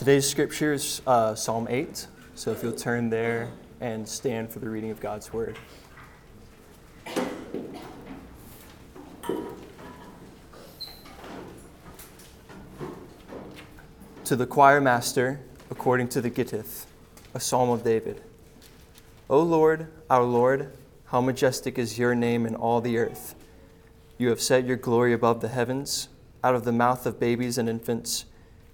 Today's scripture is uh, Psalm 8. So if you'll turn there and stand for the reading of God's word. To the choir master, according to the Gittith, a psalm of David. O Lord, our Lord, how majestic is your name in all the earth. You have set your glory above the heavens. Out of the mouth of babies and infants,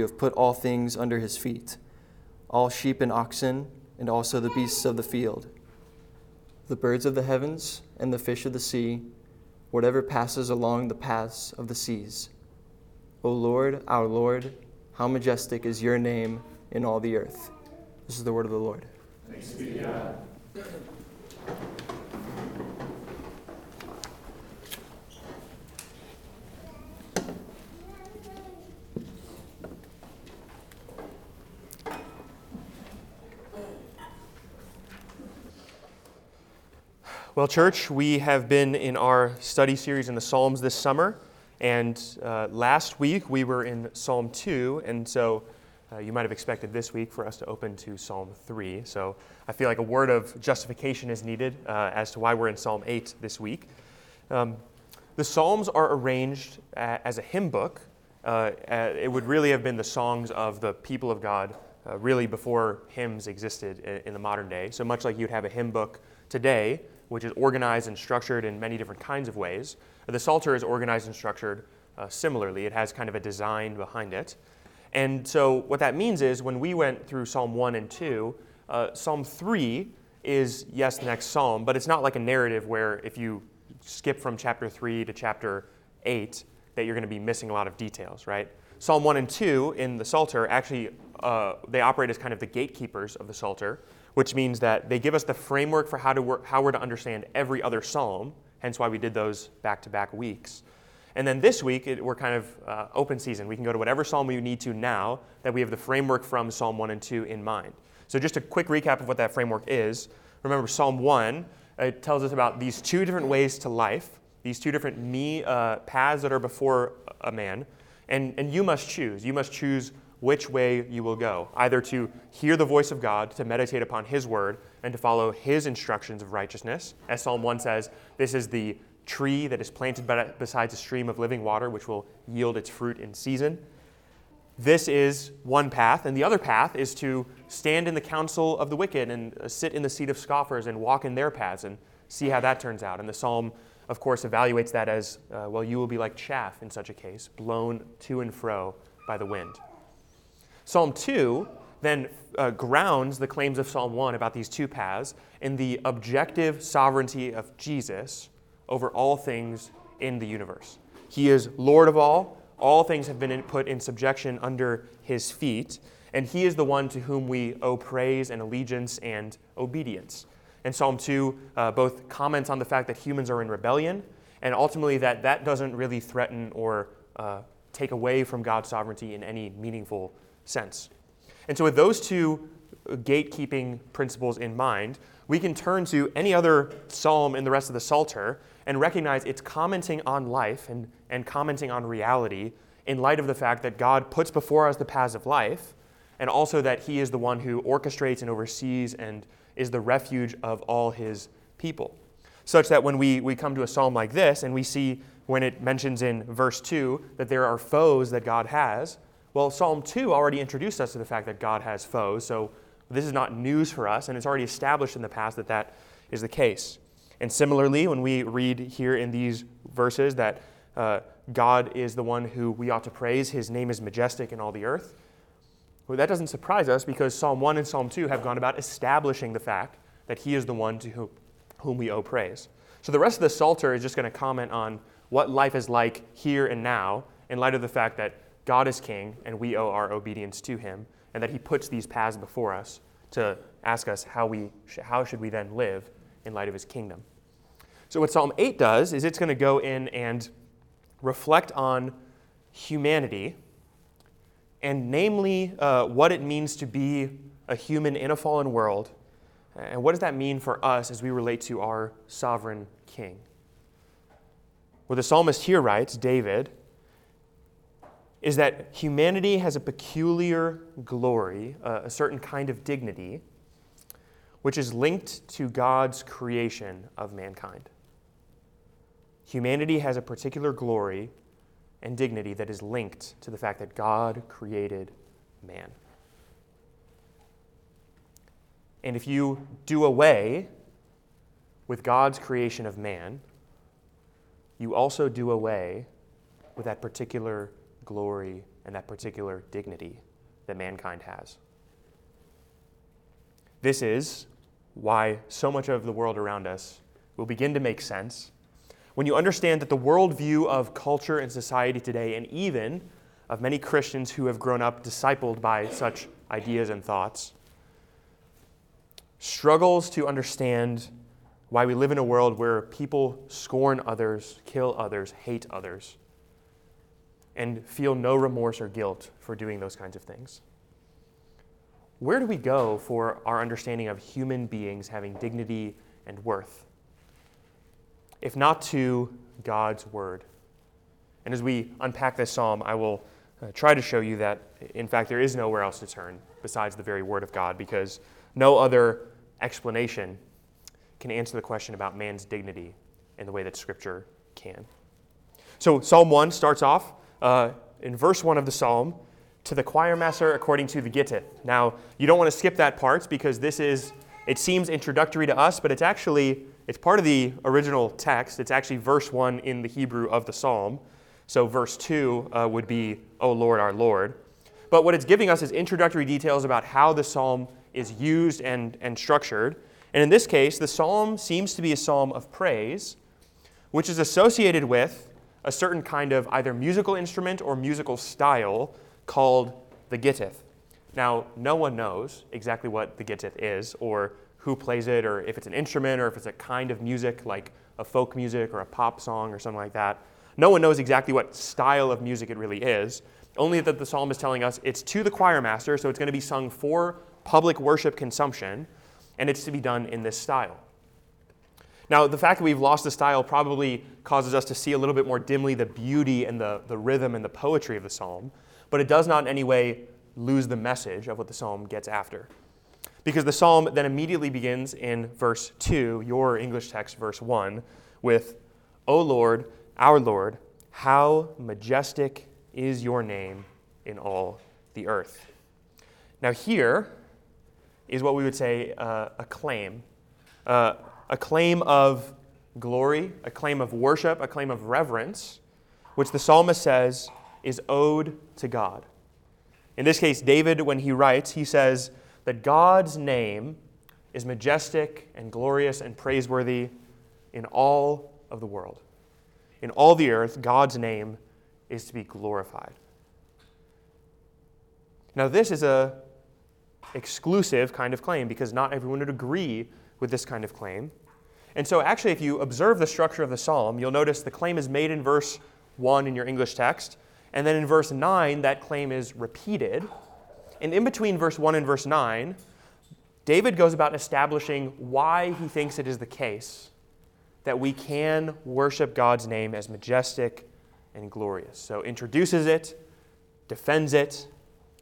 You have put all things under his feet all sheep and oxen, and also the beasts of the field, the birds of the heavens, and the fish of the sea, whatever passes along the paths of the seas. O Lord, our Lord, how majestic is your name in all the earth. This is the word of the Lord. Thanks be to God. Well, church, we have been in our study series in the Psalms this summer, and uh, last week we were in Psalm 2, and so uh, you might have expected this week for us to open to Psalm 3. So I feel like a word of justification is needed uh, as to why we're in Psalm 8 this week. Um, the Psalms are arranged as a hymn book. Uh, it would really have been the songs of the people of God, uh, really before hymns existed in, in the modern day. So much like you'd have a hymn book today, which is organized and structured in many different kinds of ways. The Psalter is organized and structured uh, similarly. It has kind of a design behind it. And so, what that means is when we went through Psalm 1 and 2, uh, Psalm 3 is, yes, the next psalm, but it's not like a narrative where if you skip from chapter 3 to chapter 8, that you're going to be missing a lot of details, right? Psalm 1 and 2 in the Psalter actually, uh, they operate as kind of the gatekeepers of the Psalter which means that they give us the framework for how, to work, how we're to understand every other psalm, hence why we did those back to back weeks. And then this week, it, we're kind of uh, open season. We can go to whatever psalm we need to now that we have the framework from Psalm 1 and 2 in mind. So, just a quick recap of what that framework is. Remember, Psalm 1 it tells us about these two different ways to life, these two different me uh, paths that are before a man, and, and you must choose. You must choose which way you will go, either to hear the voice of God, to meditate upon His word, and to follow His instructions of righteousness. As Psalm 1 says, this is the tree that is planted beside a stream of living water, which will yield its fruit in season. This is one path, and the other path is to stand in the counsel of the wicked and uh, sit in the seat of scoffers and walk in their paths and see how that turns out. And the psalm, of course, evaluates that as uh, well, you will be like chaff in such a case, blown to and fro by the wind. Psalm 2 then uh, grounds the claims of Psalm 1 about these two paths in the objective sovereignty of Jesus over all things in the universe. He is Lord of all, all things have been put in subjection under his feet, and he is the one to whom we owe praise and allegiance and obedience. And Psalm 2 uh, both comments on the fact that humans are in rebellion, and ultimately that that doesn't really threaten or uh, take away from God's sovereignty in any meaningful sense. And so, with those two gatekeeping principles in mind, we can turn to any other psalm in the rest of the Psalter and recognize it's commenting on life and, and commenting on reality in light of the fact that God puts before us the paths of life, and also that He is the one who orchestrates and oversees and is the refuge of all His people. Such that when we, we come to a psalm like this and we see when it mentions in verse 2 that there are foes that God has, well, Psalm 2 already introduced us to the fact that God has foes, so this is not news for us, and it's already established in the past that that is the case. And similarly, when we read here in these verses that uh, God is the one who we ought to praise, his name is majestic in all the earth, well, that doesn't surprise us because Psalm 1 and Psalm 2 have gone about establishing the fact that he is the one to whom, whom we owe praise. So the rest of the Psalter is just going to comment on what life is like here and now in light of the fact that God is king, and we owe our obedience to him, and that he puts these paths before us to ask us how, we, how should we then live in light of his kingdom. So, what Psalm 8 does is it's going to go in and reflect on humanity, and namely uh, what it means to be a human in a fallen world, and what does that mean for us as we relate to our sovereign king. What the psalmist here writes, David, is that humanity has a peculiar glory, uh, a certain kind of dignity, which is linked to God's creation of mankind. Humanity has a particular glory and dignity that is linked to the fact that God created man. And if you do away with God's creation of man, you also do away with that particular glory and that particular dignity that mankind has. This is why so much of the world around us will begin to make sense when you understand that the worldview of culture and society today, and even of many Christians who have grown up discipled by such ideas and thoughts, struggles to understand why we live in a world where people scorn others, kill others, hate others, and feel no remorse or guilt for doing those kinds of things. Where do we go for our understanding of human beings having dignity and worth? If not to God's Word. And as we unpack this psalm, I will uh, try to show you that, in fact, there is nowhere else to turn besides the very Word of God, because no other explanation can answer the question about man's dignity in the way that Scripture can. So, Psalm 1 starts off uh, in verse 1 of the psalm to the choir master according to the Gittith. Now, you don't want to skip that part because this is, it seems introductory to us, but it's actually, it's part of the original text. It's actually verse 1 in the Hebrew of the psalm. So, verse 2 uh, would be, O Lord, our Lord. But what it's giving us is introductory details about how the psalm is used and, and structured. And in this case, the psalm seems to be a psalm of praise, which is associated with a certain kind of either musical instrument or musical style called the gittith. Now, no one knows exactly what the gittith is, or who plays it, or if it's an instrument, or if it's a kind of music like a folk music or a pop song or something like that. No one knows exactly what style of music it really is, only that the psalm is telling us it's to the choir master, so it's going to be sung for public worship consumption, and it's to be done in this style. Now, the fact that we've lost the style probably causes us to see a little bit more dimly the beauty and the, the rhythm and the poetry of the psalm, but it does not in any way lose the message of what the psalm gets after. Because the psalm then immediately begins in verse 2, your English text, verse 1, with, O Lord, our Lord, how majestic is your name in all the earth. Now, here is what we would say uh, a claim. Uh, a claim of glory, a claim of worship, a claim of reverence, which the psalmist says is owed to God. In this case, David, when he writes, he says that God's name is majestic and glorious and praiseworthy in all of the world. In all the earth, God's name is to be glorified. Now, this is a exclusive kind of claim because not everyone would agree with this kind of claim. And so, actually, if you observe the structure of the psalm, you'll notice the claim is made in verse 1 in your English text, and then in verse 9, that claim is repeated. And in between verse 1 and verse 9, David goes about establishing why he thinks it is the case that we can worship God's name as majestic and glorious. So, introduces it, defends it,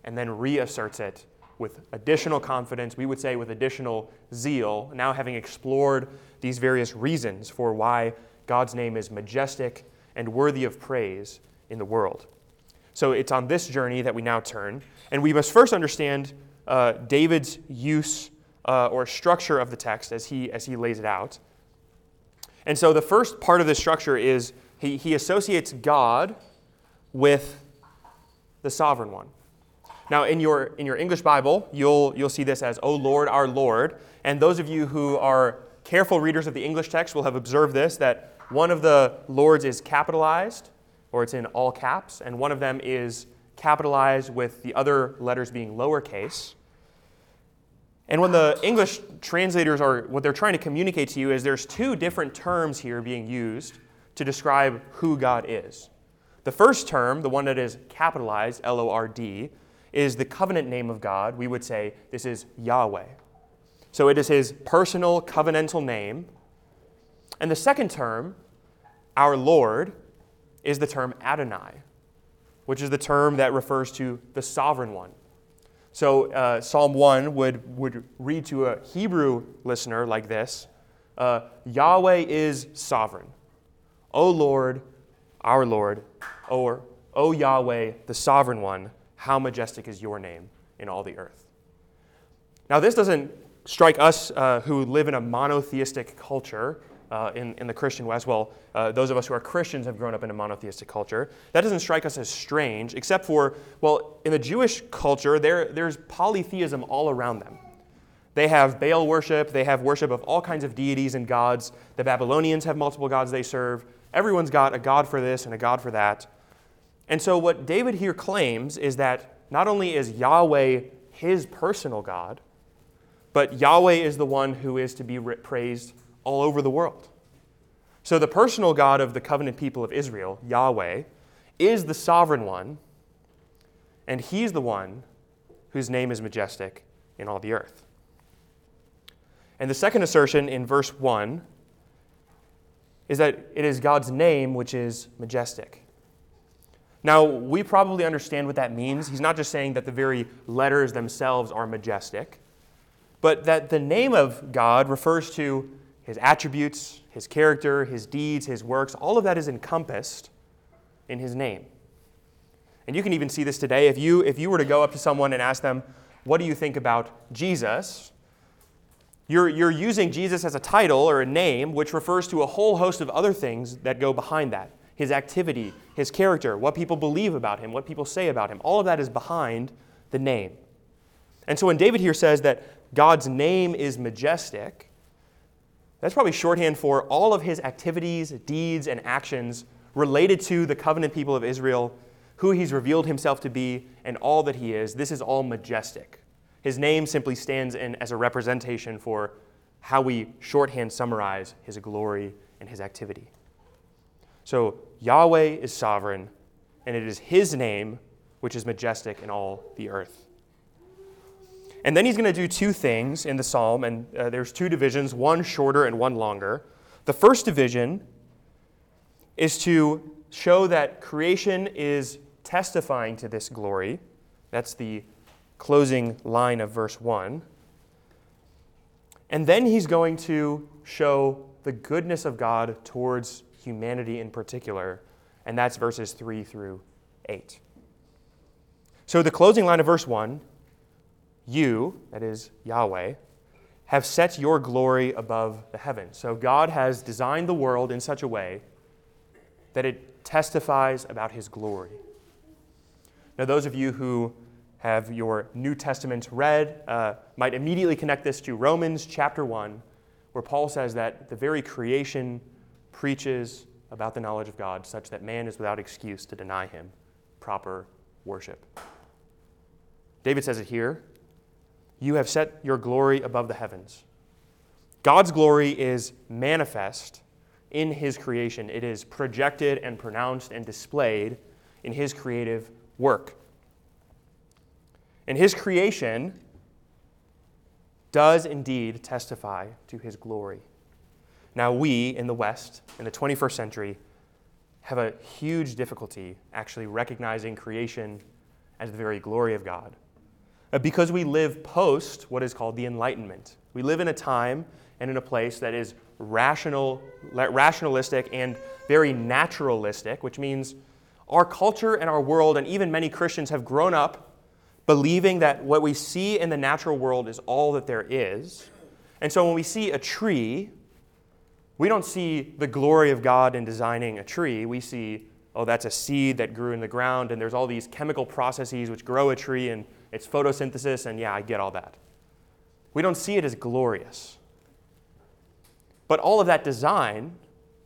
and then reasserts it with additional confidence, we would say with additional zeal, now having explored these various reasons for why God's name is majestic and worthy of praise in the world. So it's on this journey that we now turn, and we must first understand uh, David's use uh, or structure of the text as he, as he lays it out. And so the first part of this structure is he, he associates God with the sovereign one. Now, in your, in your English Bible, you'll, you'll see this as, O Lord, our Lord. And those of you who are careful readers of the English text will have observed this that one of the Lords is capitalized, or it's in all caps, and one of them is capitalized with the other letters being lowercase. And when the English translators are, what they're trying to communicate to you is there's two different terms here being used to describe who God is. The first term, the one that is capitalized, L O R D, is the covenant name of God. We would say this is Yahweh. So it is his personal covenantal name. And the second term, our Lord, is the term Adonai, which is the term that refers to the sovereign one. So uh, Psalm 1 would, would read to a Hebrew listener like this uh, Yahweh is sovereign. O Lord, our Lord, or O Yahweh, the sovereign one, how majestic is your name in all the earth. Now, this doesn't strike us uh, who live in a monotheistic culture uh, in, in the Christian West, well, uh, those of us who are Christians have grown up in a monotheistic culture. That doesn't strike us as strange, except for, well, in the Jewish culture, there, there's polytheism all around them. They have Baal worship, they have worship of all kinds of deities and gods. The Babylonians have multiple gods they serve. Everyone's got a god for this and a god for that. And so, what David here claims is that not only is Yahweh his personal God, but Yahweh is the one who is to be praised all over the world. So, the personal God of the covenant people of Israel, Yahweh, is the sovereign one, and he's the one whose name is majestic in all the earth. And the second assertion in verse 1 is that it is God's name which is majestic. Now, we probably understand what that means. He's not just saying that the very letters themselves are majestic, but that the name of God refers to his attributes, his character, his deeds, his works, all of that is encompassed in his name. And you can even see this today. If you, if you were to go up to someone and ask them, What do you think about Jesus? You're, you're using Jesus as a title or a name, which refers to a whole host of other things that go behind that his activity, his character, what people believe about him, what people say about him. All of that is behind the name. And so when David here says that God's name is majestic, that's probably shorthand for all of his activities, deeds, and actions related to the covenant people of Israel, who he's revealed himself to be, and all that he is. This is all majestic. His name simply stands in as a representation for how we shorthand summarize his glory and his activity. So Yahweh is sovereign, and it is his name which is majestic in all the earth. And then he's going to do two things in the psalm, and uh, there's two divisions, one shorter and one longer. The first division is to show that creation is testifying to this glory. That's the closing line of verse 1. And then he's going to show the goodness of God towards humanity in particular, and that's verses 3 through 8. So the closing line of verse 1 you, that is Yahweh, have set your glory above the heavens. So God has designed the world in such a way that it testifies about his glory. Now, those of you who have your New Testament read uh, might immediately connect this to Romans chapter 1, where Paul says that the very creation preaches about the knowledge of God, such that man is without excuse to deny him proper worship. David says it here you have set your glory above the heavens. God's glory is manifest in His creation, it is projected and pronounced and displayed in His creative work. And His creation does indeed testify to His glory. Now, we in the West, in the 21st century, have a huge difficulty actually recognizing creation as the very glory of God. Uh, because we live post what is called the Enlightenment. We live in a time and in a place that is rational, rationalistic and very naturalistic, which means our culture and our world, and even many Christians, have grown up believing that what we see in the natural world is all that there is. And so when we see a tree, we don't see the glory of God in designing a tree. We see, oh, that's a seed that grew in the ground, and there's all these chemical processes which grow a tree and it's photosynthesis, and yeah, I get all that. We don't see it as glorious. But all of that design,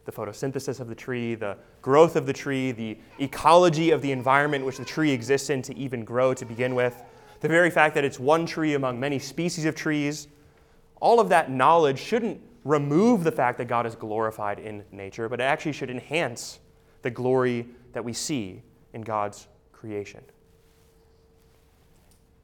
the photosynthesis of the tree, the growth of the tree, the ecology of the environment which the tree exists in to even grow to begin with, the very fact that it's one tree among many species of trees, all of that knowledge shouldn't remove the fact that God is glorified in nature, but it actually should enhance the glory that we see in God's creation.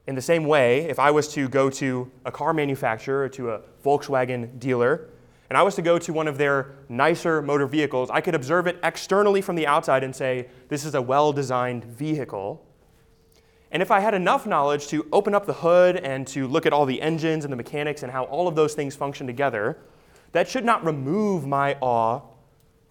In the same way, if I was to go to a car manufacturer or to a Volkswagen dealer, and I was to go to one of their nicer motor vehicles, I could observe it externally from the outside and say, this is a well designed vehicle. And if I had enough knowledge to open up the hood and to look at all the engines and the mechanics and how all of those things function together, that should not remove my awe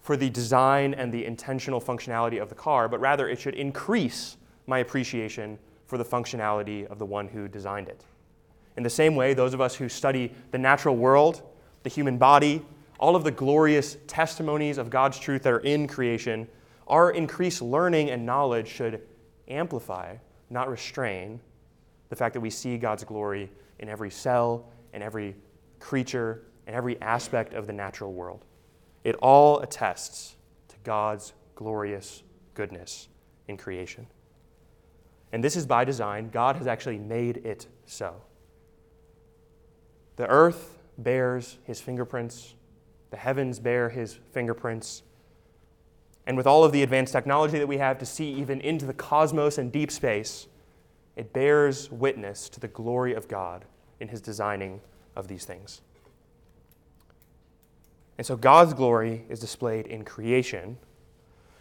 for the design and the intentional functionality of the car, but rather it should increase my appreciation for the functionality of the one who designed it. In the same way, those of us who study the natural world, the human body, all of the glorious testimonies of God's truth that are in creation, our increased learning and knowledge should amplify, not restrain, the fact that we see God's glory in every cell, in every creature, in every aspect of the natural world. It all attests to God's glorious goodness in creation. And this is by design. God has actually made it so. The earth bears his fingerprints, the heavens bear his fingerprints. And with all of the advanced technology that we have to see even into the cosmos and deep space, it bears witness to the glory of God in his designing of these things. And so God's glory is displayed in creation.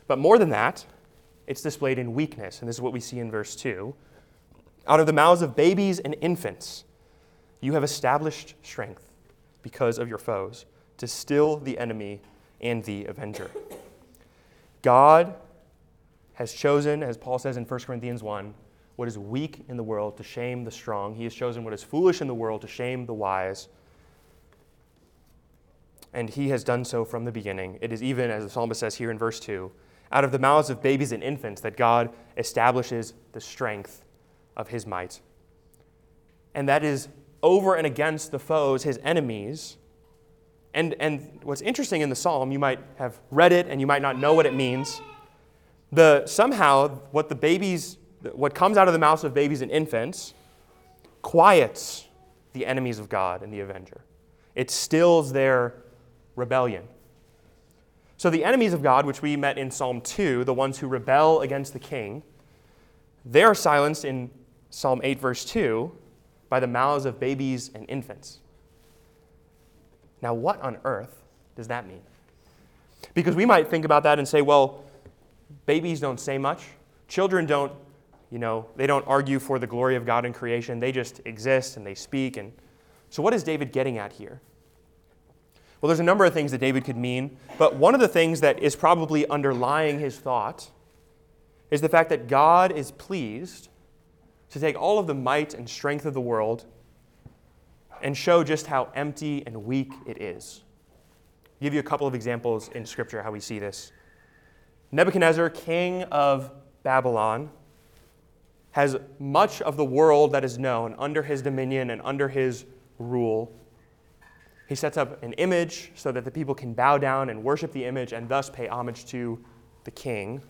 But more than that, it's displayed in weakness. And this is what we see in verse 2. Out of the mouths of babies and infants, you have established strength because of your foes, to still the enemy and the avenger. God has chosen, as Paul says in 1 Corinthians 1, what is weak in the world to shame the strong. He has chosen what is foolish in the world to shame the wise and he has done so from the beginning. It is even, as the psalmist says here in verse 2, out of the mouths of babies and infants that God establishes the strength of his might. And that is over and against the foes, his enemies. And, and what's interesting in the psalm, you might have read it and you might not know what it means. The, somehow, what the babies, what comes out of the mouths of babies and infants, quiets the enemies of God and the avenger. It stills their rebellion. So the enemies of God, which we met in Psalm 2, the ones who rebel against the king, they are silenced in Psalm 8, verse 2, by the mouths of babies and infants. Now, what on earth does that mean? Because we might think about that and say, well, babies don't say much. Children don't, you know, they don't argue for the glory of God in creation. They just exist and they speak. And so, what is David getting at here? Well, there's a number of things that David could mean, but one of the things that is probably underlying his thought is the fact that God is pleased to take all of the might and strength of the world and show just how empty and weak it is. I'll give you a couple of examples in Scripture how we see this. Nebuchadnezzar, king of Babylon, has much of the world that is known under his dominion and under his rule. He sets up an image so that the people can bow down and worship the image and thus pay homage to the king.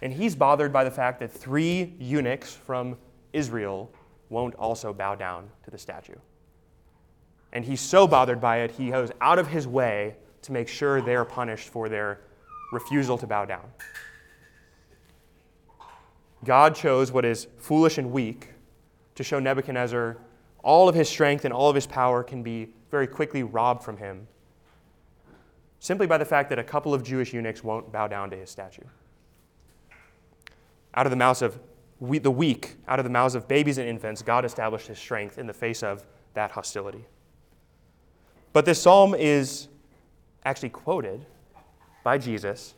And he's bothered by the fact that three eunuchs from Israel won't also bow down to the statue. And he's so bothered by it, he goes out of his way to make sure they're punished for their refusal to bow down. God chose what is foolish and weak to show Nebuchadnezzar all of his strength and all of his power can be very quickly robbed from him simply by the fact that a couple of Jewish eunuchs won't bow down to his statue. Out of the mouths of we, the weak, out of the mouths of babies and infants, God established his strength in the face of that hostility. But this psalm is actually quoted by Jesus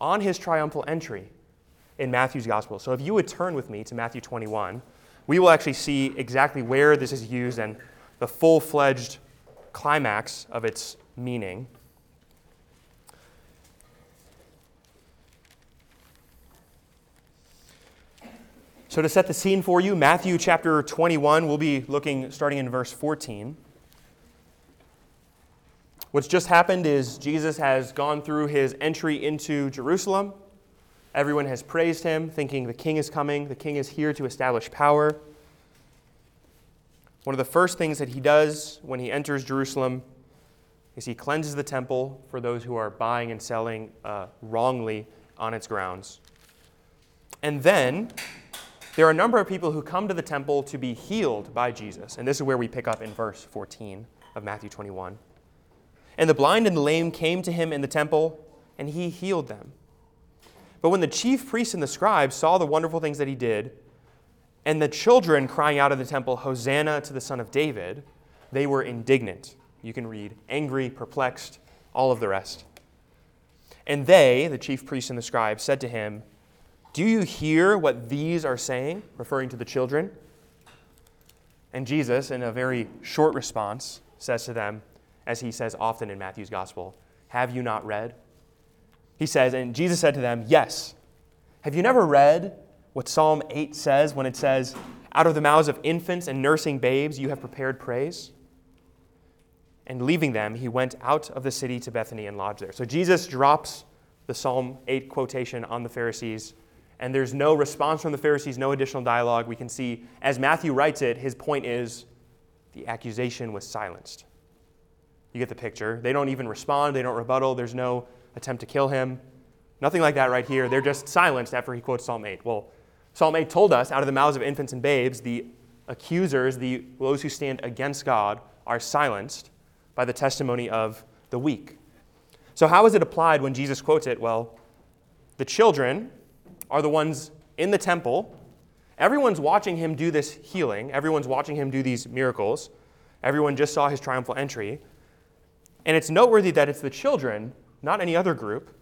on his triumphal entry in Matthew's gospel. So if you would turn with me to Matthew 21, we will actually see exactly where this is used and the full fledged climax of its meaning. So, to set the scene for you, Matthew chapter 21, we'll be looking starting in verse 14. What's just happened is Jesus has gone through his entry into Jerusalem Everyone has praised him, thinking the king is coming, the king is here to establish power. One of the first things that he does when he enters Jerusalem is he cleanses the temple for those who are buying and selling uh, wrongly on its grounds. And then there are a number of people who come to the temple to be healed by Jesus. And this is where we pick up in verse 14 of Matthew 21. And the blind and the lame came to him in the temple, and he healed them. But when the chief priests and the scribes saw the wonderful things that he did, and the children crying out of the temple, Hosanna to the Son of David, they were indignant. You can read angry, perplexed, all of the rest. And they, the chief priests and the scribes, said to him, Do you hear what these are saying? referring to the children. And Jesus, in a very short response, says to them, as he says often in Matthew's gospel, Have you not read? He says, and Jesus said to them, Yes. Have you never read what Psalm 8 says when it says, Out of the mouths of infants and nursing babes you have prepared praise? And leaving them, he went out of the city to Bethany and lodged there. So Jesus drops the Psalm 8 quotation on the Pharisees, and there's no response from the Pharisees, no additional dialogue. We can see, as Matthew writes it, his point is the accusation was silenced. You get the picture. They don't even respond, they don't rebuttal, there's no attempt to kill him. Nothing like that right here. They're just silenced after he quotes Psalm 8. Well, Psalm 8 told us out of the mouths of infants and babes, the accusers, the those who stand against God, are silenced by the testimony of the weak. So, how is it applied when Jesus quotes it? Well, the children are the ones in the temple. Everyone's watching him do this healing, everyone's watching him do these miracles. Everyone just saw his triumphal entry. And it's noteworthy that it's the children, not any other group,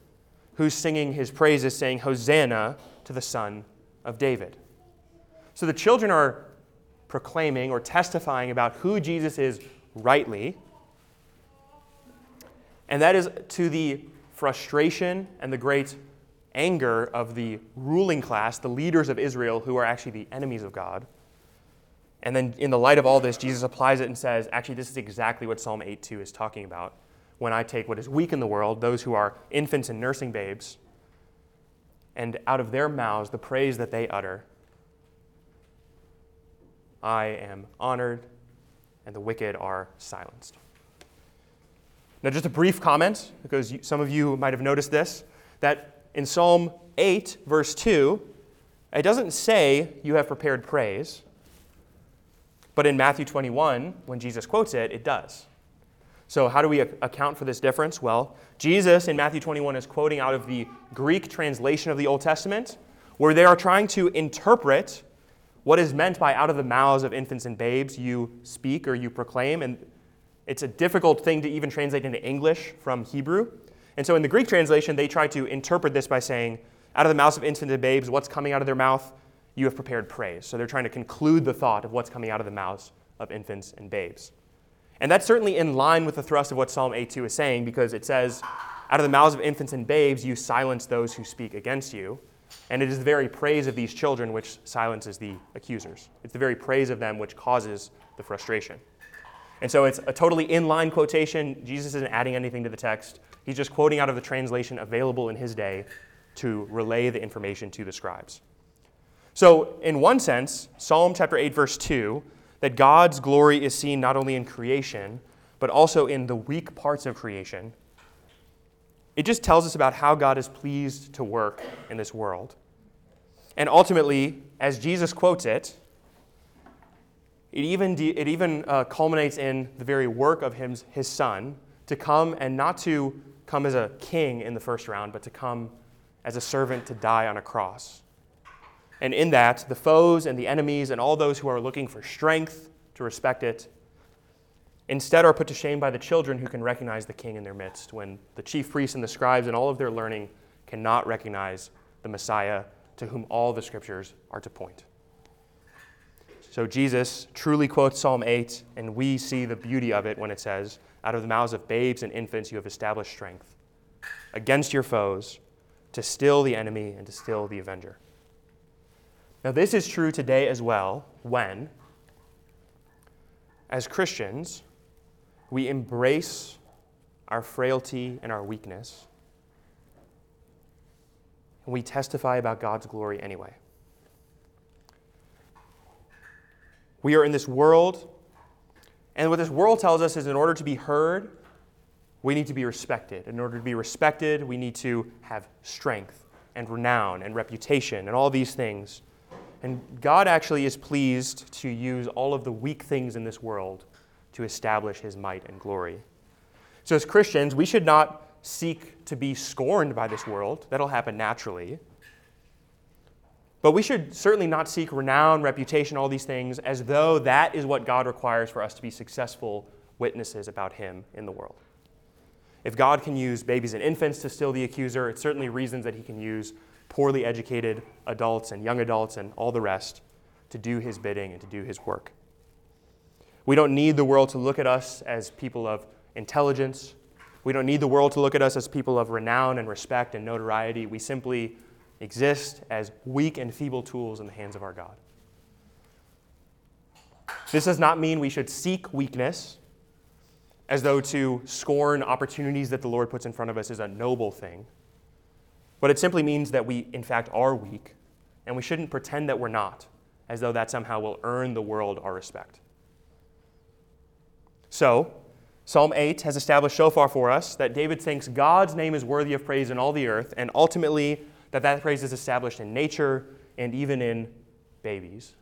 who's singing his praises, saying, Hosanna to the Son of David. So the children are proclaiming or testifying about who Jesus is rightly. And that is to the frustration and the great anger of the ruling class, the leaders of Israel, who are actually the enemies of God. And then, in the light of all this, Jesus applies it and says, actually, this is exactly what Psalm 8:2 is talking about. When I take what is weak in the world, those who are infants and nursing babes, and out of their mouths, the praise that they utter, I am honored, and the wicked are silenced. Now, just a brief comment, because some of you might have noticed this, that in Psalm 8, verse 2, it doesn't say you have prepared praise. But in Matthew 21, when Jesus quotes it, it does. So, how do we account for this difference? Well, Jesus in Matthew 21 is quoting out of the Greek translation of the Old Testament, where they are trying to interpret what is meant by out of the mouths of infants and babes you speak or you proclaim. And it's a difficult thing to even translate into English from Hebrew. And so, in the Greek translation, they try to interpret this by saying, out of the mouths of infants and babes, what's coming out of their mouth? you have prepared praise. So they're trying to conclude the thought of what's coming out of the mouths of infants and babes. And that's certainly in line with the thrust of what Psalm 8:2 is saying because it says, Out of the mouths of infants and babes, you silence those who speak against you. And it is the very praise of these children which silences the accusers. It's the very praise of them which causes the frustration. And so it's a totally in line quotation. Jesus isn't adding anything to the text. He's just quoting out of the translation available in his day to relay the information to the scribes. So, in one sense, Psalm chapter 8, verse 2, that God's glory is seen not only in creation, but also in the weak parts of creation. It just tells us about how God is pleased to work in this world. And ultimately, as Jesus quotes it, it even, de- it even uh, culminates in the very work of him, his son to come and not to come as a king in the first round, but to come as a servant to die on a cross. And in that, the foes and the enemies and all those who are looking for strength to respect it instead are put to shame by the children who can recognize the king in their midst when the chief priests and the scribes and all of their learning cannot recognize the Messiah to whom all the scriptures are to point. So Jesus truly quotes Psalm 8, and we see the beauty of it when it says, Out of the mouths of babes and infants you have established strength against your foes to still the enemy and to still the avenger. Now, this is true today as well when, as Christians, we embrace our frailty and our weakness, and we testify about God's glory anyway. We are in this world, and what this world tells us is in order to be heard, we need to be respected. In order to be respected, we need to have strength and renown and reputation and all these things. And God actually is pleased to use all of the weak things in this world to establish his might and glory. So, as Christians, we should not seek to be scorned by this world. That'll happen naturally. But we should certainly not seek renown, reputation, all these things as though that is what God requires for us to be successful witnesses about Him in the world. If God can use babies and infants to still the accuser, it's certainly reasons that he can use poorly educated adults and young adults and all the rest to do his bidding and to do his work. We don't need the world to look at us as people of intelligence. We don't need the world to look at us as people of renown and respect and notoriety. We simply exist as weak and feeble tools in the hands of our God. This does not mean we should seek weakness as though to scorn opportunities that the Lord puts in front of us is a noble thing. But it simply means that we, in fact, are weak, and we shouldn't pretend that we're not, as though that somehow will earn the world our respect. So, Psalm 8 has established so far for us that David thinks God's name is worthy of praise in all the earth, and ultimately that that praise is established in nature and even in babies.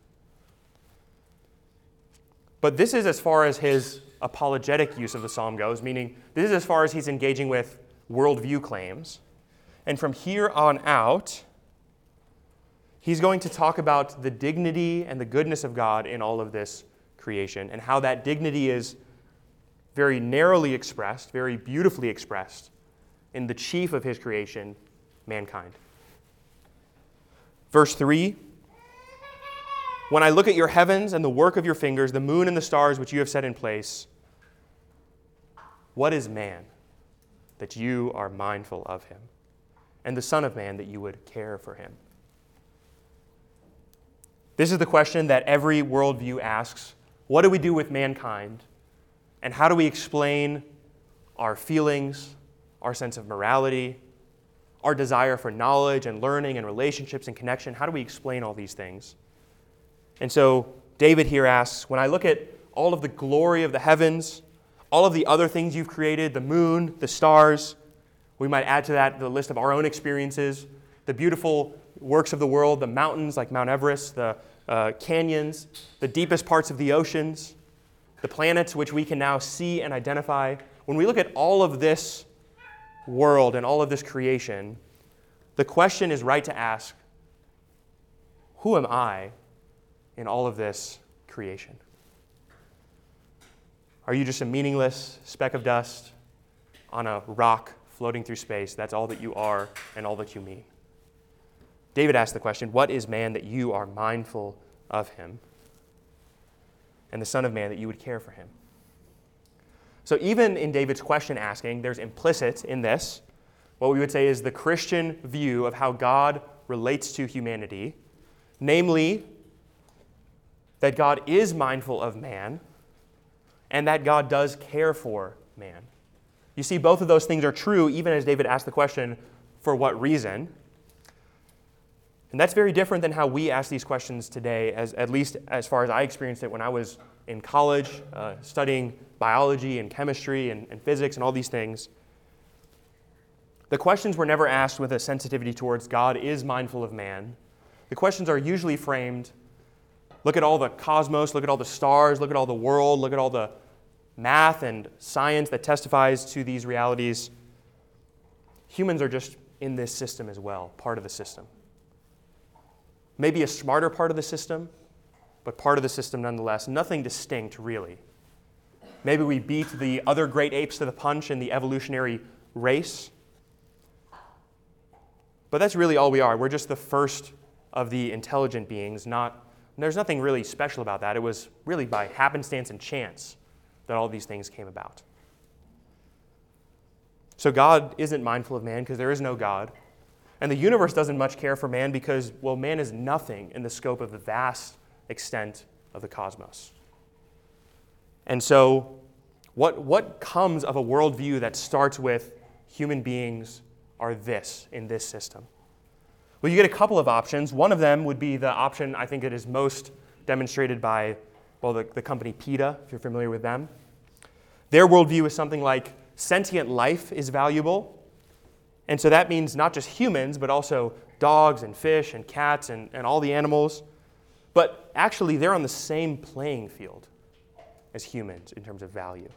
But this is as far as his apologetic use of the psalm goes, meaning this is as far as he's engaging with worldview claims. And from here on out, he's going to talk about the dignity and the goodness of God in all of this creation and how that dignity is very narrowly expressed, very beautifully expressed in the chief of his creation, mankind. Verse 3 When I look at your heavens and the work of your fingers, the moon and the stars which you have set in place, what is man that you are mindful of him? And the Son of Man that you would care for him? This is the question that every worldview asks What do we do with mankind? And how do we explain our feelings, our sense of morality, our desire for knowledge and learning and relationships and connection? How do we explain all these things? And so David here asks When I look at all of the glory of the heavens, all of the other things you've created the moon, the stars. We might add to that the list of our own experiences, the beautiful works of the world, the mountains like Mount Everest, the uh, canyons, the deepest parts of the oceans, the planets which we can now see and identify. When we look at all of this world and all of this creation, the question is right to ask who am I in all of this creation? Are you just a meaningless speck of dust on a rock floating through space? That's all that you are and all that you mean. David asked the question What is man that you are mindful of him? And the Son of Man that you would care for him. So, even in David's question asking, there's implicit in this what we would say is the Christian view of how God relates to humanity, namely, that God is mindful of man and that God does care for man. You see, both of those things are true, even as David asked the question, for what reason? And that's very different than how we ask these questions today, as, at least as far as I experienced it when I was in college, uh, studying biology and chemistry and, and physics and all these things. The questions were never asked with a sensitivity towards God is mindful of man. The questions are usually framed look at all the cosmos, look at all the stars, look at all the world, look at all the math and science that testifies to these realities, humans are just in this system as well, part of the system. Maybe a smarter part of the system, but part of the system nonetheless. Nothing distinct, really. Maybe we beat the other great apes to the punch in the evolutionary race. But that's really all we are. We're just the first of the intelligent beings, not there's nothing really special about that. It was really by happenstance and chance that all these things came about. So God isn't mindful of man because there is no God. And the universe doesn't much care for man because, well, man is nothing in the scope of the vast extent of the cosmos. And so, what, what comes of a worldview that starts with human beings are this in this system? Well, you get a couple of options. One of them would be the option I think that is most demonstrated by, well, the, the company PETA, if you're familiar with them. Their worldview is something like sentient life is valuable. And so that means not just humans, but also dogs and fish and cats and, and all the animals. But actually, they're on the same playing field as humans in terms of value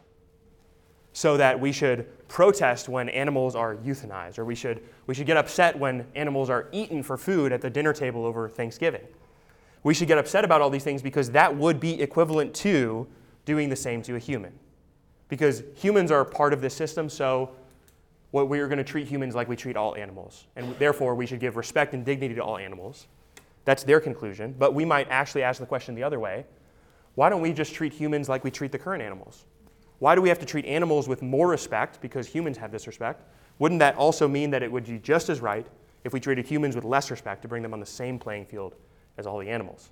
so that we should protest when animals are euthanized, or we should, we should get upset when animals are eaten for food at the dinner table over Thanksgiving. We should get upset about all these things because that would be equivalent to doing the same to a human. Because humans are part of this system, so what we are going to treat humans like we treat all animals. And therefore, we should give respect and dignity to all animals. That's their conclusion. But we might actually ask the question the other way why don't we just treat humans like we treat the current animals? Why do we have to treat animals with more respect because humans have this respect? Wouldn't that also mean that it would be just as right if we treated humans with less respect to bring them on the same playing field as all the animals?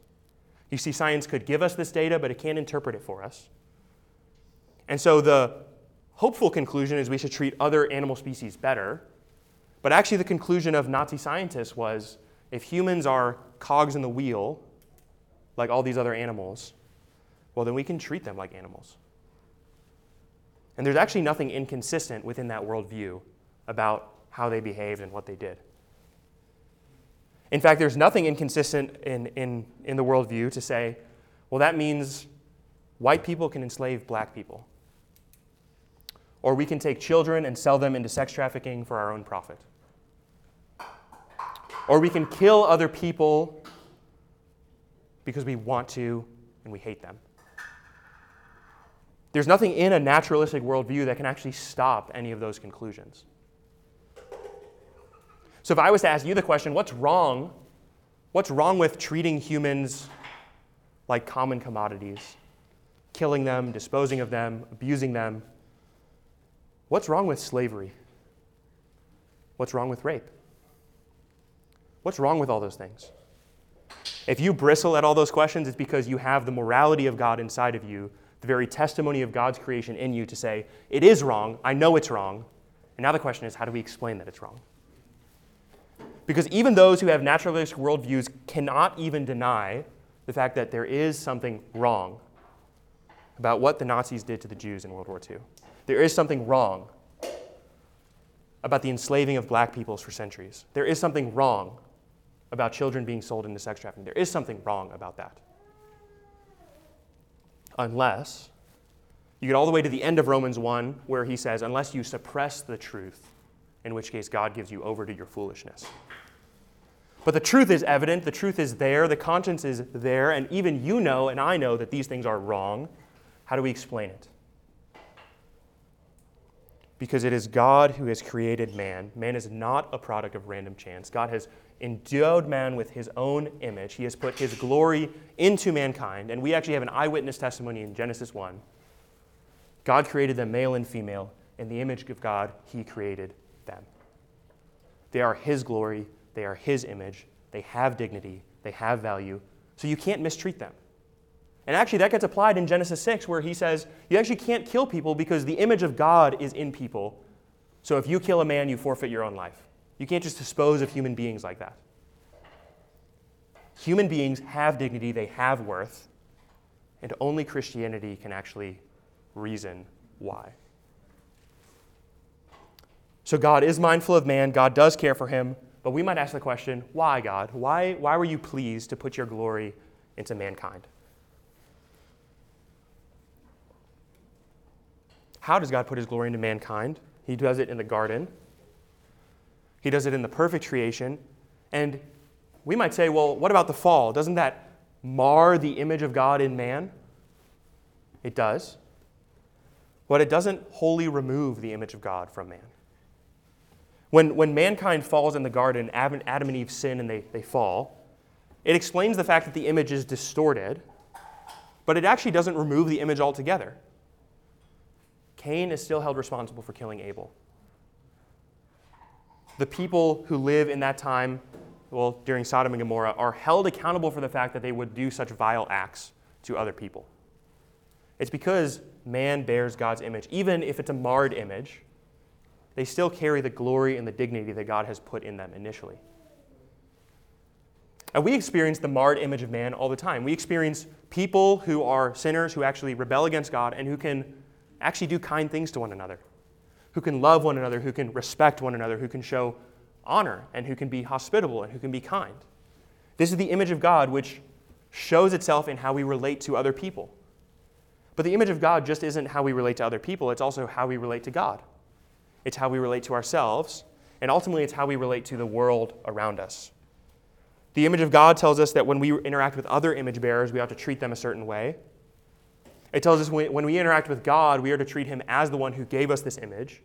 You see, science could give us this data, but it can't interpret it for us. And so the hopeful conclusion is we should treat other animal species better. But actually, the conclusion of Nazi scientists was if humans are cogs in the wheel, like all these other animals, well, then we can treat them like animals. And there's actually nothing inconsistent within that worldview about how they behaved and what they did. In fact, there's nothing inconsistent in, in, in the worldview to say, well, that means white people can enslave black people. Or we can take children and sell them into sex trafficking for our own profit. Or we can kill other people because we want to and we hate them. There's nothing in a naturalistic worldview that can actually stop any of those conclusions. So if I was to ask you the question, what's wrong? What's wrong with treating humans like common commodities, killing them, disposing of them, abusing them? What's wrong with slavery? What's wrong with rape? What's wrong with all those things? If you bristle at all those questions, it's because you have the morality of God inside of you the very testimony of God's creation in you to say, it is wrong, I know it's wrong. And now the question is, how do we explain that it's wrong? Because even those who have naturalistic worldviews cannot even deny the fact that there is something wrong about what the Nazis did to the Jews in World War II. There is something wrong about the enslaving of black peoples for centuries. There is something wrong about children being sold into sex trafficking. There is something wrong about that unless you get all the way to the end of Romans 1, where he says, unless you suppress the truth, in which case God gives you over to your foolishness. But the truth is evident, the truth is there, the conscience is there, and even you know and I know that these things are wrong. How do we explain it? Because it is God who has created man. Man is not a product of random chance. God has endowed man with his own image. He has put his glory into mankind. And we actually have an eyewitness testimony in Genesis 1. God created them male and female. In the image of God, he created them. They are his glory, they are his image, they have dignity, they have value. So you can't mistreat them. And actually, that gets applied in Genesis 6, where he says, You actually can't kill people because the image of God is in people. So if you kill a man, you forfeit your own life. You can't just dispose of human beings like that. Human beings have dignity, they have worth, and only Christianity can actually reason why. So God is mindful of man, God does care for him, but we might ask the question why, God? Why, why were you pleased to put your glory into mankind? How does God put his glory into mankind? He does it in the garden. He does it in the perfect creation. And we might say, well, what about the fall? Doesn't that mar the image of God in man? It does. But it doesn't wholly remove the image of God from man. When, when mankind falls in the garden, Adam and Eve sin and they, they fall, it explains the fact that the image is distorted, but it actually doesn't remove the image altogether. Cain is still held responsible for killing Abel the people who live in that time, well, during Sodom and Gomorrah, are held accountable for the fact that they would do such vile acts to other people. It's because man bears God's image. Even if it's a marred image, they still carry the glory and the dignity that God has put in them initially. And we experience the marred image of man all the time. We experience people who are sinners, who actually rebel against God, and who can actually do kind things to one another, who can love one another, who can respect one another, who can show honor, and who can be hospitable, and who can be kind. This is the image of God which shows itself in how we relate to other people. But the image of God just isn't how we relate to other people, it's also how we relate to God. It's how we relate to ourselves, and ultimately, it's how we relate to the world around us. The image of God tells us that when we interact with other image bearers, we ought to treat them a certain way. It tells us when we interact with God, we are to treat him as the one who gave us this image,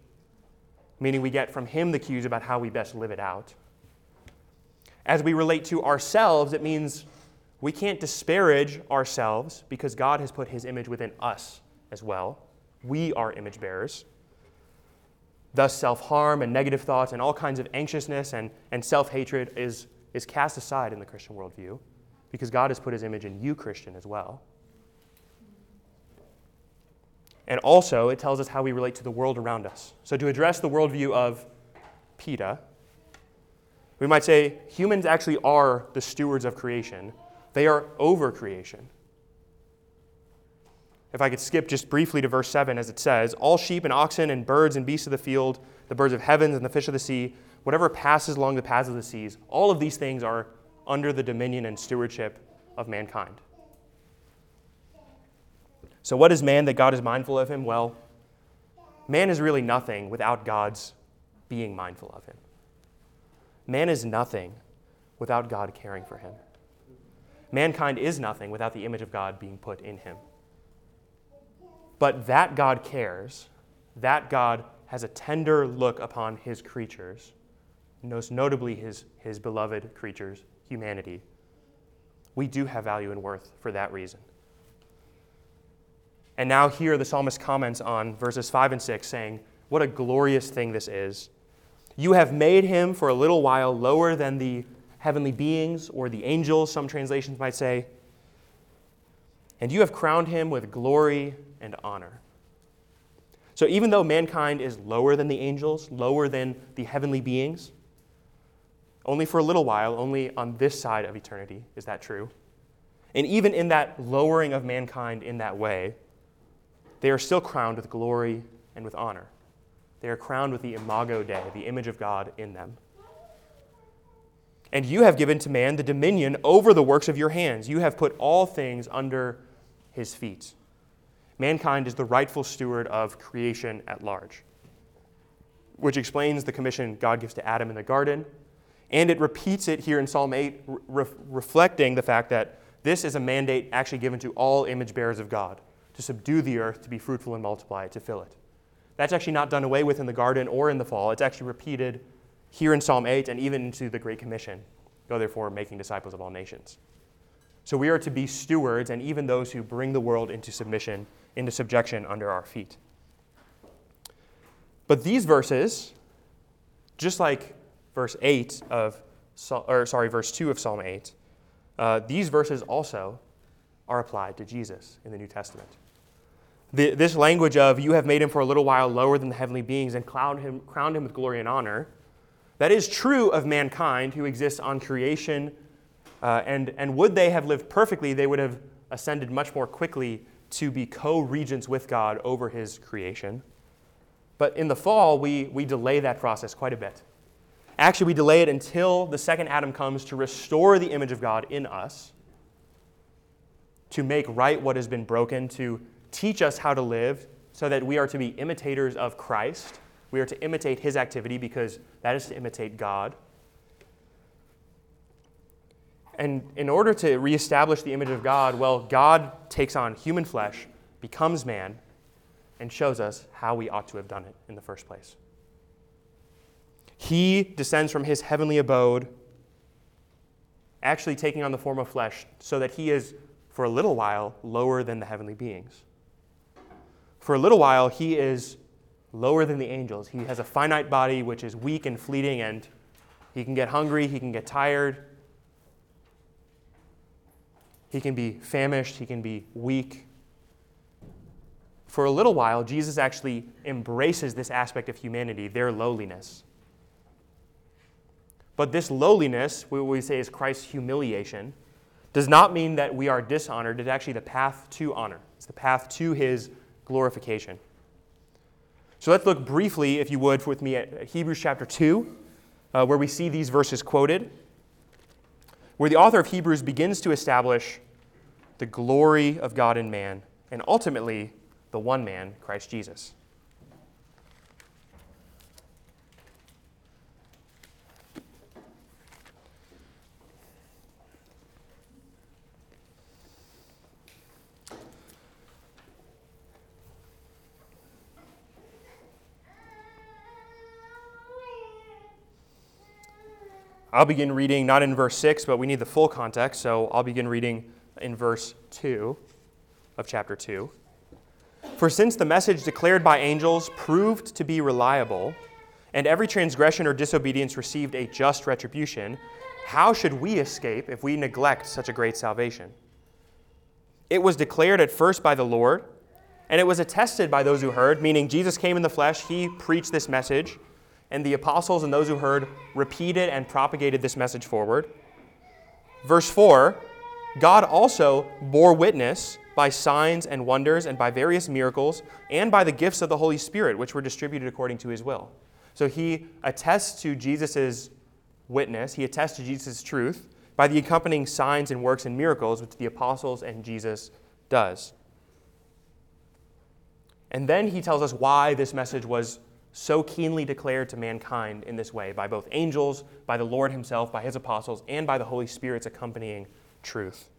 meaning we get from him the cues about how we best live it out. As we relate to ourselves, it means we can't disparage ourselves because God has put his image within us as well. We are image bearers. Thus, self harm and negative thoughts and all kinds of anxiousness and, and self hatred is is cast aside in the Christian worldview because God has put his image in you, Christian, as well. And also, it tells us how we relate to the world around us. So, to address the worldview of PETA, we might say humans actually are the stewards of creation, they are over creation. If I could skip just briefly to verse 7, as it says, All sheep and oxen and birds and beasts of the field, the birds of heavens and the fish of the sea, whatever passes along the paths of the seas, all of these things are under the dominion and stewardship of mankind. So, what is man that God is mindful of him? Well, man is really nothing without God's being mindful of him. Man is nothing without God caring for him. Mankind is nothing without the image of God being put in him. But that God cares, that God has a tender look upon his creatures, most notably his, his beloved creatures, humanity, we do have value and worth for that reason. And now, here the psalmist comments on verses 5 and 6, saying, What a glorious thing this is. You have made him for a little while lower than the heavenly beings or the angels, some translations might say. And you have crowned him with glory and honor. So, even though mankind is lower than the angels, lower than the heavenly beings, only for a little while, only on this side of eternity is that true. And even in that lowering of mankind in that way, they are still crowned with glory and with honor. They are crowned with the imago Dei, the image of God in them. And you have given to man the dominion over the works of your hands. You have put all things under his feet. Mankind is the rightful steward of creation at large, which explains the commission God gives to Adam in the garden and it repeats it here in Psalm 8, re- reflecting the fact that this is a mandate actually given to all image bearers of God to subdue the earth, to be fruitful and multiply, to fill it. That's actually not done away with in the garden or in the fall. It's actually repeated here in Psalm 8 and even into the Great Commission Go therefore, making disciples of all nations. So we are to be stewards and even those who bring the world into submission, into subjection under our feet. But these verses, just like verse 8 of, or sorry, verse 2 of Psalm 8, uh, these verses also are applied to Jesus in the New Testament. The, this language of, you have made him for a little while lower than the heavenly beings and crowned him, crowned him with glory and honor, that is true of mankind who exists on creation. Uh, and, and would they have lived perfectly, they would have ascended much more quickly to be co regents with God over his creation. But in the fall, we, we delay that process quite a bit. Actually, we delay it until the second Adam comes to restore the image of God in us, to make right what has been broken, to teach us how to live, so that we are to be imitators of Christ. We are to imitate his activity because that is to imitate God. And in order to reestablish the image of God, well, God takes on human flesh, becomes man, and shows us how we ought to have done it in the first place. He descends from his heavenly abode, actually taking on the form of flesh, so that he is, for a little while, lower than the heavenly beings. For a little while, he is lower than the angels. He has a finite body which is weak and fleeting, and he can get hungry, he can get tired, he can be famished, he can be weak. For a little while, Jesus actually embraces this aspect of humanity, their lowliness. But this lowliness, what we say is Christ's humiliation, does not mean that we are dishonored. It's actually the path to honor, it's the path to his glorification. So let's look briefly, if you would, with me at Hebrews chapter 2, uh, where we see these verses quoted, where the author of Hebrews begins to establish the glory of God in man, and ultimately the one man, Christ Jesus. I'll begin reading not in verse 6, but we need the full context, so I'll begin reading in verse 2 of chapter 2. For since the message declared by angels proved to be reliable, and every transgression or disobedience received a just retribution, how should we escape if we neglect such a great salvation? It was declared at first by the Lord, and it was attested by those who heard, meaning Jesus came in the flesh, he preached this message and the apostles and those who heard repeated and propagated this message forward. Verse 4 God also bore witness by signs and wonders and by various miracles and by the gifts of the Holy Spirit, which were distributed according to his will. So he attests to Jesus' witness, he attests to Jesus' truth by the accompanying signs and works and miracles which the apostles and Jesus does. And then he tells us why this message was so keenly declared to mankind in this way by both angels, by the Lord himself, by his apostles, and by the Holy Spirit's accompanying truth.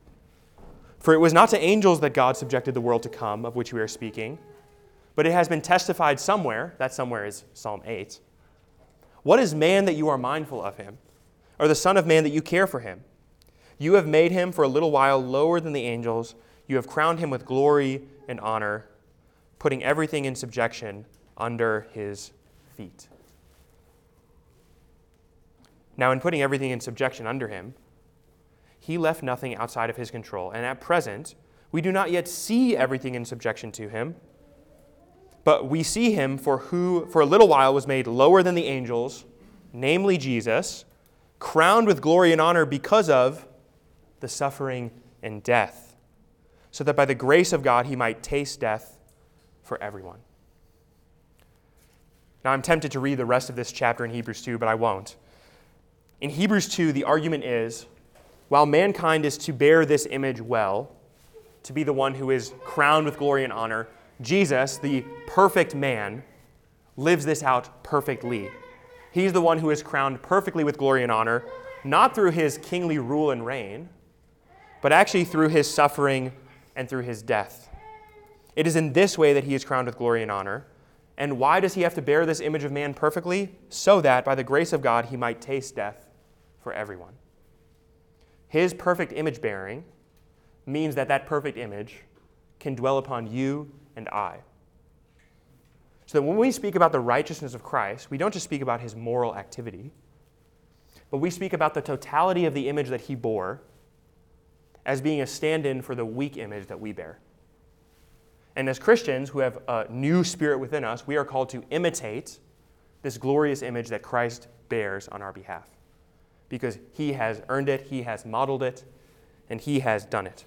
For it was not to angels that God subjected the world to come, of which we are speaking, but it has been testified somewhere, that somewhere is Psalm 8. What is man that you are mindful of him, or the Son of Man that you care for him? You have made him for a little while lower than the angels, you have crowned him with glory and honor, putting everything in subjection under his feet. Now, in putting everything in subjection under him, he left nothing outside of his control. And at present, we do not yet see everything in subjection to him, but we see him for who for a little while was made lower than the angels, namely Jesus, crowned with glory and honor because of the suffering and death, so that by the grace of God he might taste death for everyone. Now, I'm tempted to read the rest of this chapter in Hebrews 2, but I won't. In Hebrews 2, the argument is while mankind is to bear this image well, to be the one who is crowned with glory and honor, Jesus, the perfect man, lives this out perfectly. He's the one who is crowned perfectly with glory and honor, not through his kingly rule and reign, but actually through his suffering and through his death. It is in this way that he is crowned with glory and honor. And why does he have to bear this image of man perfectly? So that by the grace of God he might taste death for everyone. His perfect image bearing means that that perfect image can dwell upon you and I. So that when we speak about the righteousness of Christ, we don't just speak about his moral activity, but we speak about the totality of the image that he bore as being a stand in for the weak image that we bear. And as Christians who have a new spirit within us, we are called to imitate this glorious image that Christ bears on our behalf. Because he has earned it, he has modeled it, and he has done it.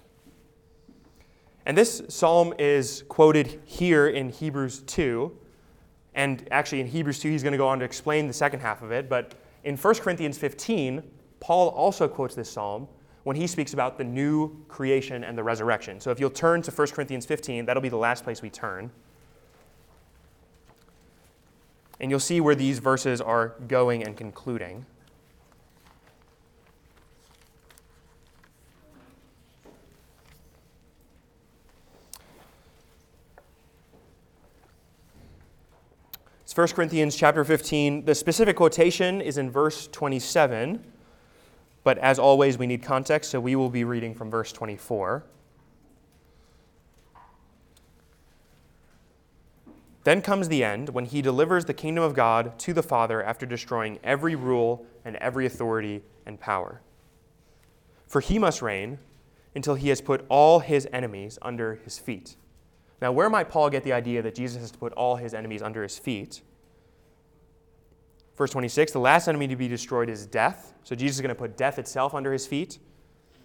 And this psalm is quoted here in Hebrews 2. And actually, in Hebrews 2, he's going to go on to explain the second half of it. But in 1 Corinthians 15, Paul also quotes this psalm when he speaks about the new creation and the resurrection. So if you'll turn to 1 Corinthians 15, that'll be the last place we turn. And you'll see where these verses are going and concluding. It's 1 Corinthians chapter 15. The specific quotation is in verse 27. But as always, we need context, so we will be reading from verse 24. Then comes the end when he delivers the kingdom of God to the Father after destroying every rule and every authority and power. For he must reign until he has put all his enemies under his feet. Now, where might Paul get the idea that Jesus has to put all his enemies under his feet? Verse 26 the last enemy to be destroyed is death. So Jesus is going to put death itself under his feet.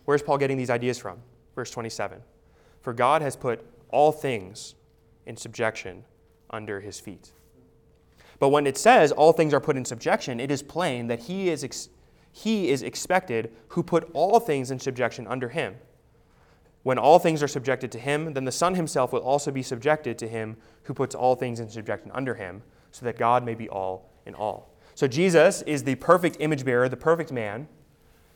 Where's Paul getting these ideas from? Verse 27 For God has put all things in subjection under his feet. But when it says all things are put in subjection, it is plain that he is, ex- he is expected who put all things in subjection under him. When all things are subjected to him, then the Son himself will also be subjected to him who puts all things in subjection under him, so that God may be all in all. So Jesus is the perfect image bearer, the perfect man.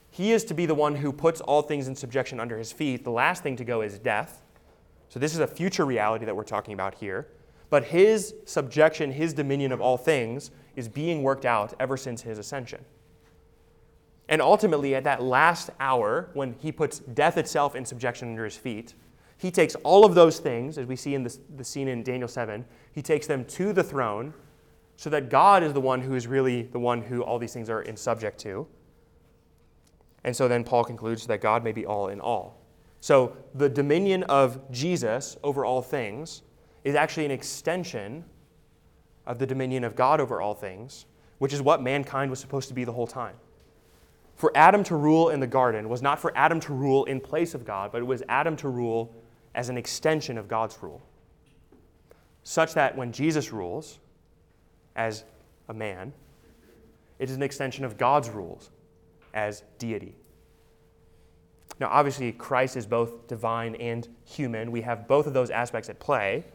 He is to be the one who puts all things in subjection under his feet. The last thing to go is death. So this is a future reality that we're talking about here. But his subjection, his dominion of all things, is being worked out ever since his ascension. And ultimately, at that last hour, when he puts death itself in subjection under his feet, he takes all of those things, as we see in the, scene in Daniel 7, he takes them to the throne so that God is the one who is really the one who all these things are in subject to. And so then Paul concludes that God may be all in all. So the dominion of Jesus over all things is actually an extension of the dominion of God over all things, which is what mankind was supposed to be the whole time. For Adam to rule in the garden was not for Adam to rule in place of God, but it was Adam to rule as an extension of God's rule. Such that when Jesus rules as a man, it is an extension of God's rules as deity. Now, obviously, Christ is both divine and human. We have both of those aspects at play.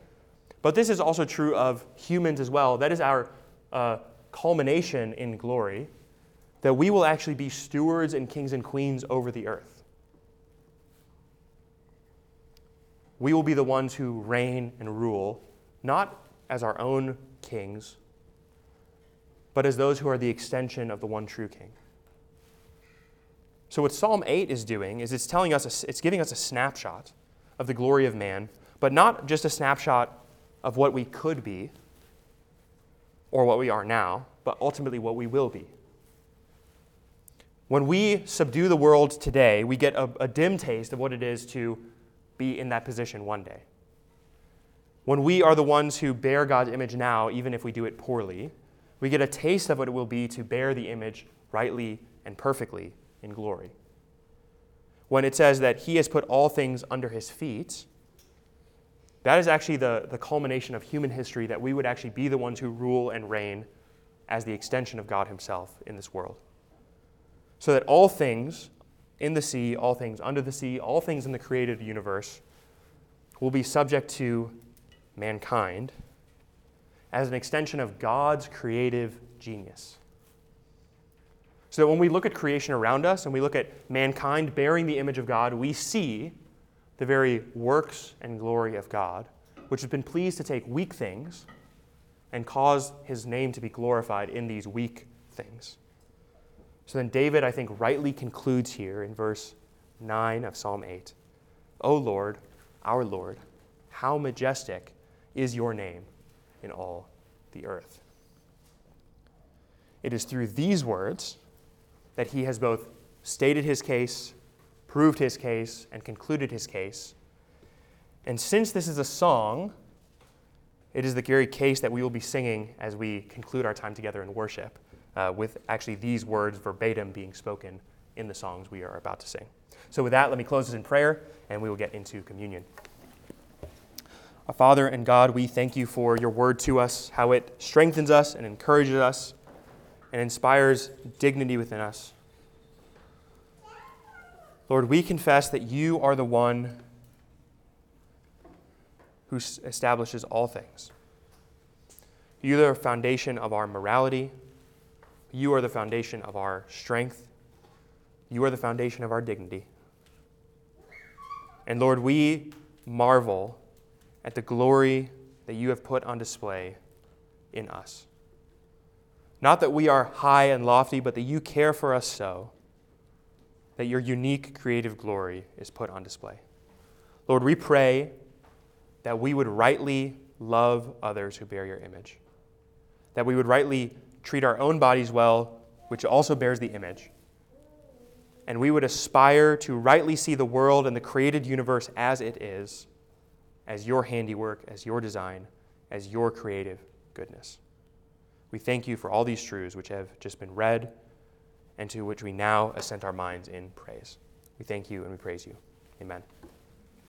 But this is also true of humans as well. That is our uh, culmination in glory that we will actually be stewards and kings and queens over the earth. We will be the ones who reign and rule, not as our own kings, but as those who are the extension of the one true king. So, what Psalm 8 is doing is it's telling us, it's giving us a snapshot of the glory of man, but not just a snapshot of what we could be or what we are now, but ultimately what we will be. When we subdue the world today, we get a, a, dim taste of what it is to be in that position one day. When we are the ones who bear God's image now, even if we do it poorly, we get a taste of what it will be to bear the image rightly and perfectly in glory. When it says that He has put all things under His feet, that is actually the, the culmination of human history that we would actually be the ones who rule and reign as the extension of God Himself in this world so that all things in the sea, all things under the sea, all things in the created universe will be subject to mankind as an extension of God's creative genius. So that when we look at creation around us and we look at mankind bearing the image of God, we see the very works and glory of God, which has been pleased to take weak things and cause his name to be glorified in these weak things. So then David, I think, rightly concludes here in verse 9 of Psalm 8 O Lord, our Lord, how majestic is your name in all the earth. It is through these words that he has both stated his case, proved his case, and concluded his case. And since this is a song, it is the very case that we will be singing as we conclude our time together in worship uh, with actually these words verbatim being spoken in the songs we are about to sing. So, with that, let me close this in prayer and we will get into communion. Our Father and God, we thank you for your word to us, how it strengthens us and encourages us and inspires dignity within us. Lord, we confess that you are the one who establishes all things. You are the foundation of our morality, you are the foundation of our strength. You are the foundation of our dignity. And Lord, we marvel at the glory that you have put on display in us. Not that we are high and lofty, but that you care for us so that your unique creative glory is put on display. Lord, we pray that we would rightly love others who bear your image, that we would rightly treat our own bodies well, which also bears the image. And we would aspire to rightly see the world and the created universe as it is, as your handiwork, as your design, as your creative goodness. We thank you for all these truths which have just been read and to which we now assent our minds in praise. We thank you and we praise you. Amen.